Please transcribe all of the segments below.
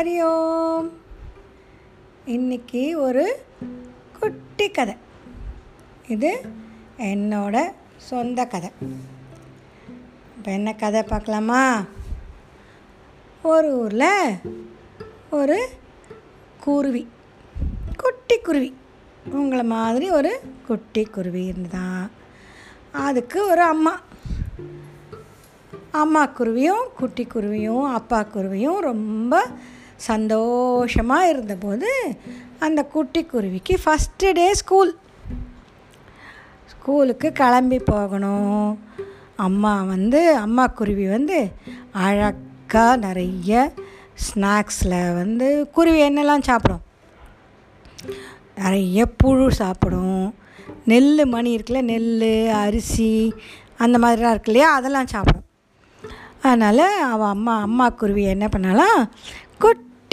ஹரி ஓம் இன்னைக்கு ஒரு குட்டி கதை இது என்னோட சொந்த கதை இப்போ என்ன கதை பார்க்கலாமா ஒரு ஊரில் ஒரு குருவி குட்டி குருவி உங்களை மாதிரி ஒரு குட்டி குருவி இருந்துதான் அதுக்கு ஒரு அம்மா அம்மா குருவியும் குட்டி குருவியும் அப்பா குருவியும் ரொம்ப சந்தோஷமாக இருந்தபோது அந்த குட்டி குருவிக்கு ஃபஸ்ட்டு டே ஸ்கூல் ஸ்கூலுக்கு கிளம்பி போகணும். அம்மா வந்து அம்மா குருவி வந்து அழகாக நிறைய ஸ்நாக்ஸில் வந்து குருவி என்னெல்லாம் சாப்பிடும்? நிறைய புழு சாப்பிடும். நெல் மணி இருக்குல்ல நெல் அரிசி அந்த மாதிரிலாம் இருக்கு இல்லையா அதெல்லாம் சாப்பிடும். அதனால் அவள் அம்மா அம்மா குருவி என்ன பண்ணாலாம்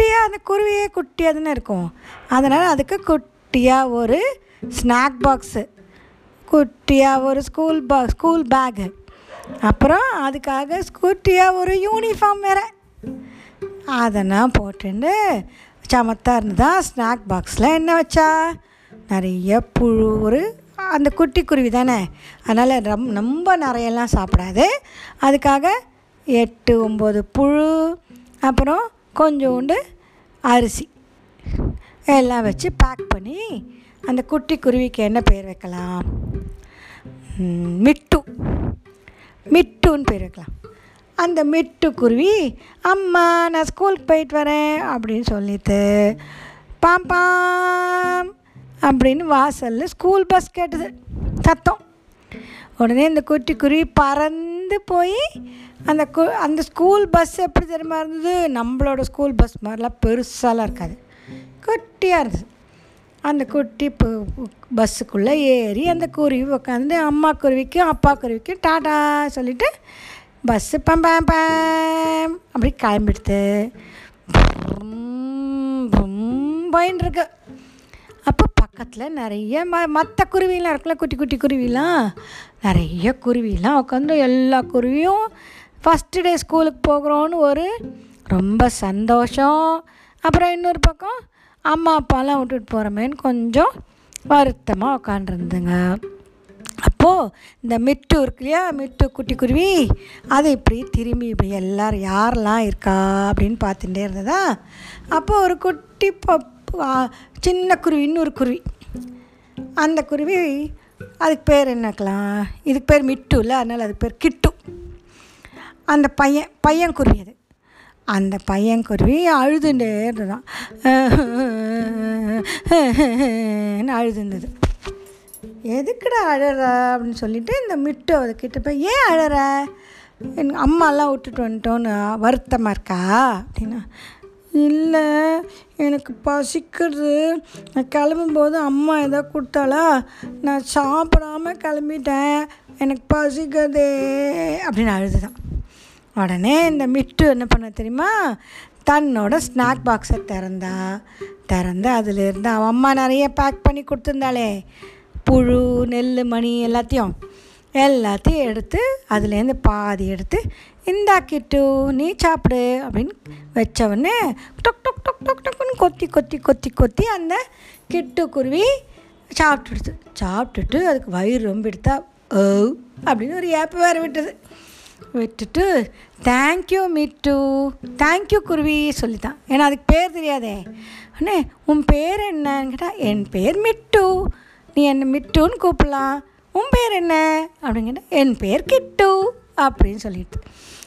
குட்டியாக அந்த குருவியே குட்டியாக தானே இருக்கும். அதனால் அதுக்கு குட்டியாக ஒரு ஸ்நாக் பாக்ஸு குட்டியாக ஒரு ஸ்கூல் பா ஸ்கூல் பேகு அப்புறம் அதுக்காக குட்டியாக ஒரு யூனிஃபார்ம் வேறு. அதெல்லாம் போட்டுண்டு சமத்தாக இருந்ததா ஸ்நாக் பாக்ஸில் என்ன வச்சா? நிறைய புழு ஒரு அந்த குட்டி குருவி தானே. அதனால் ரம் ரொம்ப நிறையெல்லாம் சாப்பிடாது. அதுக்காக எட்டு ஒம்பது புழு அப்புறம் கொஞ்சோண்டு அரிசி எல்லாம் வச்சு பேக் பண்ணி அந்த குட்டி குருவிக்கு என்ன பேர் வைக்கலாம்? மிட்டு. மிட்டுன்னு பேர் வைக்கலாம். அந்த மிட்டு குருவி அம்மா நான் ஸ்கூலுக்கு போயிட்டு வரேன் அப்படின்னு சொல்லிட்டு பாம்பாம் அப்படின்னு வாசலில் ஸ்கூல் பஸ் கேட்டது. சத்தம். உடனே இந்த குட்டி குருவி பறந்து போய் அந்த கு அந்த ஸ்கூல் பஸ் எப்படி தெரியுமா இருந்தது? நம்மளோட ஸ்கூல் பஸ் மாதிரிலாம் பெருசாலாம் இருக்காது. குட்டியாக இருந்தது. அந்த குட்டி பஸ்ஸுக்குள்ளே ஏறி அந்த குருவி உட்காந்து அம்மா குருவிக்கும் அப்பா குருவிக்கும் டாடா சொல்லிவிட்டு பஸ்ஸு பம் பம் பம் அப்படி கிளம்பிடுது. போயின்னு இருக்கு. அப்போ பக்கத்தில் நிறைய ம மற்ற குருவிலாம் இருக்குல்ல குட்டி குட்டி குருவிலாம். நிறைய குருவிலாம் உட்காந்து எல்லா குருவியும் ஃபஸ்ட்டு டே ஸ்கூலுக்கு போகிறோன்னு ஒரு ரொம்ப சந்தோஷம். அப்புறம் இன்னொரு பக்கம் அம்மா அப்பாலாம் விட்டுட்டு போகிறமேன்னு கொஞ்சம் வருத்தமாக உட்காண்டிருந்துங்க அப்போது இந்த மிட்டு இருக்கு இல்லையா? மிட்டு குட்டி குருவி அது இப்படி திரும்பி இப்படி எல்லோரும் யாரெல்லாம் இருக்கா அப்படின்னு பார்த்துட்டே இருந்ததா? அப்போது ஒரு குட்டி பப்பு சின்ன குருவி இன்னொரு குருவி. அந்த குருவி அதுக்கு பேர் என்னக்கலாம் இதுக்கு பேர் மிட்டு இல்லை அதனால் அதுக்கு பேர் கிட்டு. அந்த பையன் பையன் குருவி அது. அந்த பையன் குருவி அழுதுண்டே இருந்ததான் அழுதுந்தது எதுக்குடா அழற அப்படின்னு சொல்லிட்டு இந்த மிட்டு அதுக்கிட்ட போய் ஏன் அழற? என் அம்மாலாம் விட்டுட்டு வந்துட்டோன்னு வருத்தமாக இருக்கா? அப்படின்னா இல்லை எனக்கு பசிக்கிறது நான் கிளம்பும்போது அம்மா எதா கொடுத்தாளா நான் சாப்பிடாம கிளம்பிட்டேன். எனக்கு பசிக்குதே அப்படின்னு அழுதுதான். உடனே இந்த மிட்டு என்ன பண்ண தெரியுமா? தன்னோட ஸ்நாக் பாக்ஸை திறந்தா. திறந்து அதிலிருந்து அவன் அம்மா நிறைய பேக் பண்ணி கொடுத்துருந்தாளே. புழு நெல் மணி எல்லாத்தையும். எல்லாத்தையும் எடுத்து அதுலேருந்து பாதி எடுத்து இந்தா கிட்டு நீ சாப்பிடு அப்படின்னு வச்சவொடனே டொக் டொக் டொக் டொக் டொக்குன்னு கொத்தி கொத்தி கொத்தி கொத்தி அந்த கிட்டு குருவி சாப்பிட்டுடுது. சாப்பிட்டுட்டு அதுக்கு வயிறு ரொம்ப எடுத்தா ஓ அப்படின்னு ஒரு ஏப்பு வேறு விட்டது. விட்டுட்டு தேங்க்யூ மிட்டு தேங்க்யூ குருவி சொல்லித்தான். ஏன்னா அதுக்கு பேர் தெரியாதே. அண்ணே உன் பேர் என்னன்னு கேட்டால் என் பேர் மிட்டு. நீ என்னை மிட்டுன்னு கூப்பிடலாம். உன் பேர் என்ன? அப்படின்னு கேட்டால் என் பேர் கிட்டு அப்படின்னு சொல்லிட்டு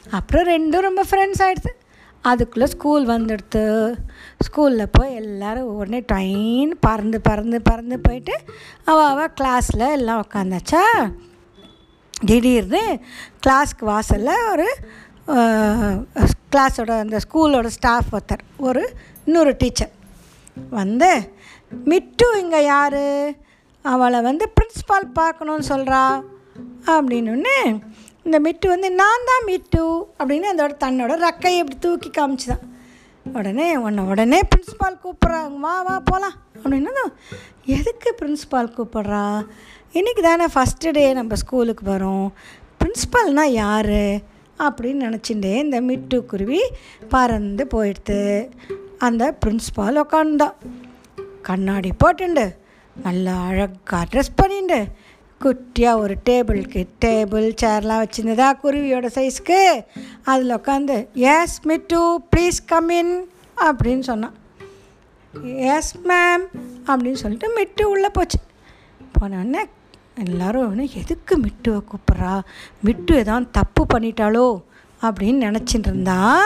அப்புறம் ரெண்டும் ரொம்ப ஃப்ரெண்ட்ஸ் ஆகிடுச்சு அதுக்குள்ளே ஸ்கூல் வந்துடுத்து. ஸ்கூலில் போய் எல்லோரும் உடனே ட்ரெயின் பறந்து பறந்து பறந்து போயிட்டு அவள் அவள் கிளாஸில் எல்லாம் உட்காந்தாச்சா திடீர்னு கிளாஸ்க்கு வாசலில் ஒரு கிளாஸோட அந்த ஸ்கூலோட ஸ்டாஃப் ஒருத்தர் ஒரு இன்னொரு டீச்சர் வந்து மிட்டு இங்கே யார்? அவளை வந்து பிரின்ஸ்பால் பார்க்கணுன்னு சொல்கிறா அப்படின்னு இந்த மிட்டு வந்து நான் தான் மிட்டு அப்படின்னு அதோட தன்னோட ரக்கையை இப்படி தூக்கி காமிச்சுதான். உடனே உன்னை உடனே பிரின்ஸ்பால் கூப்பிட்றாங்க வா வா போகலாம் அப்படின்னா எதுக்கு பிரின்ஸ்பால் கூப்பிட்றா? இன்றைக்கி தானே ஃபஸ்ட்டு டே நம்ம ஸ்கூலுக்கு வரோம். பிரின்ஸ்பால்னால் யார்? அப்படின்னு நினச்சிட்டே இந்த மிட்டு குருவி பறந்து போயிடுது. அந்த பிரின்ஸிபால் உக்காந்துதான். கண்ணாடி போட்டுண்டு. நல்லா அழகாக ட்ரெஸ் பண்ணிண்டு. குட்டியாக ஒரு டேபிளுக்கு டேபிள் சேர்லாம் வச்சுருந்ததா குருவியோட சைஸ்க்கு அதில் உட்காந்து yes Mittu please come in அப்படின்னு சொன்னான். எஸ் மேம் அப்படின்னு சொல்லிட்டு மிட்டு உள்ளே போச்சு. போனோடனே எல்லோரும் ஒன்று எதுக்கு மிட்டுவை கூப்பிட்றா? மிட்டு ஏதாவது தப்பு பண்ணிட்டாளோ? அப்படின்னு நினச்சிட்டு இருந்தா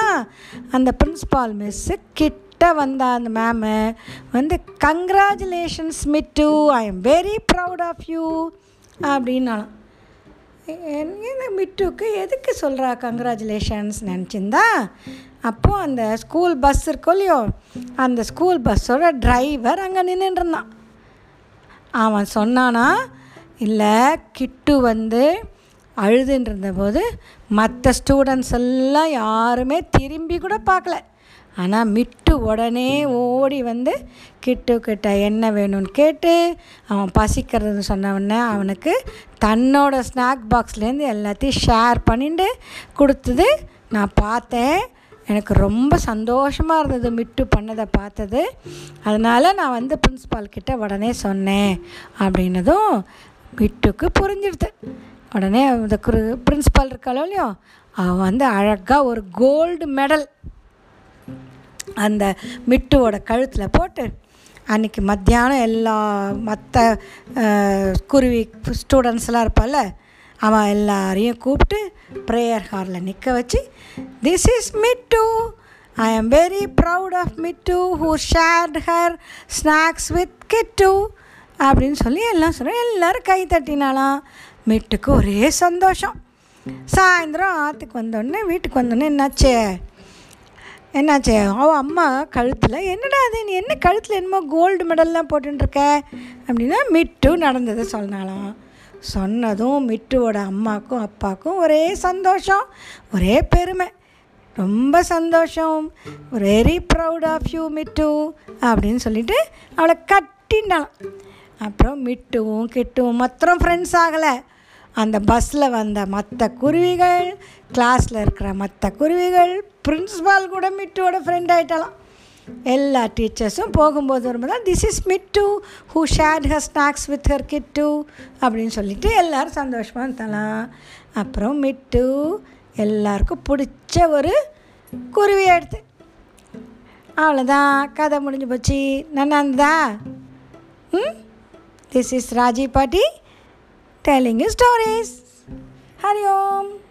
அந்த பிரின்ஸ்பால் மிஸ்ஸு கிட்ட வந்தா அந்த மேமு வந்து congratulations Mittu I am very proud of you அப்படின்னாலாம். என்ன மிட்டுக்கு எதுக்கு சொல்கிறா கங்க்ராச்சுலேஷன்ஸ் நினச்சிருந்தா? அப்போது அந்த ஸ்கூல் பஸ் இருக்கோ இல்லையோ அந்த ஸ்கூல் பஸ்ஸோட டிரைவர் அங்கே நின்றுருந்தான் அவன் சொன்னானா இல்லை கிட்டு வந்து அழுதுன்னு இருந்தபோது மற்ற ஸ்டூடெண்ட்ஸ் எல்லாம் யாருமே திரும்பி கூட பார்க்கல. ஆனால் மிட்டு உடனே ஓடி வந்து கிட்டு கிட்ட என்ன வேணும்னு கேட்டு அவன் பசிக்கிறதுன்னு சொன்னவொடனே அவனுக்கு தன்னோட ஸ்நாக் பாக்ஸ்லேருந்து எல்லாத்தையும் ஷேர் பண்ணிட்டு கொடுத்தது. நான் பார்த்தேன். எனக்கு ரொம்ப சந்தோஷமாக இருந்தது மிட்டு பண்ணதை பார்த்தது. அதனால் நான் வந்து பிரின்ஸ்பால் கிட்டே உடனே சொன்னேன். அப்படின்னதும் மிட்டுக்கு புரிஞ்சிடுது. உடனே இந்த குரு பிரின்ஸ்பால் இருக்காளோ இல்லையோ? அவன் வந்து அழகாக ஒரு கோல்டு மெடல் அந்த மிட்டுவோட கழுத்தில் போட்டு அன்றைக்கி மத்தியானம் எல்லா மற்ற குருவி ஸ்டூடெண்ட்ஸ்லாம் இருப்பாள்ல அவன் எல்லாரையும் கூப்பிட்டு ப்ரேயர் ஹாலில் நிற்க வச்சு this is Mittu I am very proud of Mittu who shared her snacks with Kittu அப்படின்னு சொல்லி எல்லாம் சொன்னோம் எல்லோரும் கை தட்டினாலாம் மிட்டுக்கு ஒரே சந்தோஷம். சாயந்தரம் ஆற்றுக்கு வந்தோடனே வீட்டுக்கு வந்தோடனே என்னாச்சு? என்னாச்சு? அவள் அம்மா கழுத்தில் என்னடா அது நீ என்ன கழுத்தில் என்னமோ கோல்டு மெடல்லாம் போட்டுருக்க அப்படின்னா மிட்டு நடந்ததை சொன்னாலாம் சொன்னதும் மிட்டுவோட அம்மாக்கும் அப்பாவுக்கும் ஒரே சந்தோஷம். ஒரே பெருமை. ரொம்ப சந்தோஷம். Very proud of you Mittu அப்படின்னு சொல்லிட்டு அவளை கட்டிண்டாளாம் அப்புறம் மிட்டுவும் கிட்டுவும் மாத்திரம் ஃப்ரெண்ட்ஸ் ஆகலை. அந்த பஸ்ஸில் வந்த மற்ற குருவிகள் கிளாஸில் இருக்கிற மற்ற குருவிகள் பிரின்ஸ்பால் கூட மிட்டுவோட ஃப்ரெண்ட் ஆகிட்டாலாம் எல்லா டீச்சர்ஸும் போகும்போது வரும்போது this is Mittu who shared her snacks with her Kittu அப்படின்னு சொல்லிட்டு எல்லோரும் சந்தோஷமாக இருந்தலாம். அப்புறம் மிட்டு எல்லாருக்கும் பிடிச்ச ஒரு குருவி எடுத்து. அவ்வளோதான் கதை முடிஞ்சு போச்சு. நல்லா இருந்ததா ம்? This is Raji paati telling stories. Hari Om.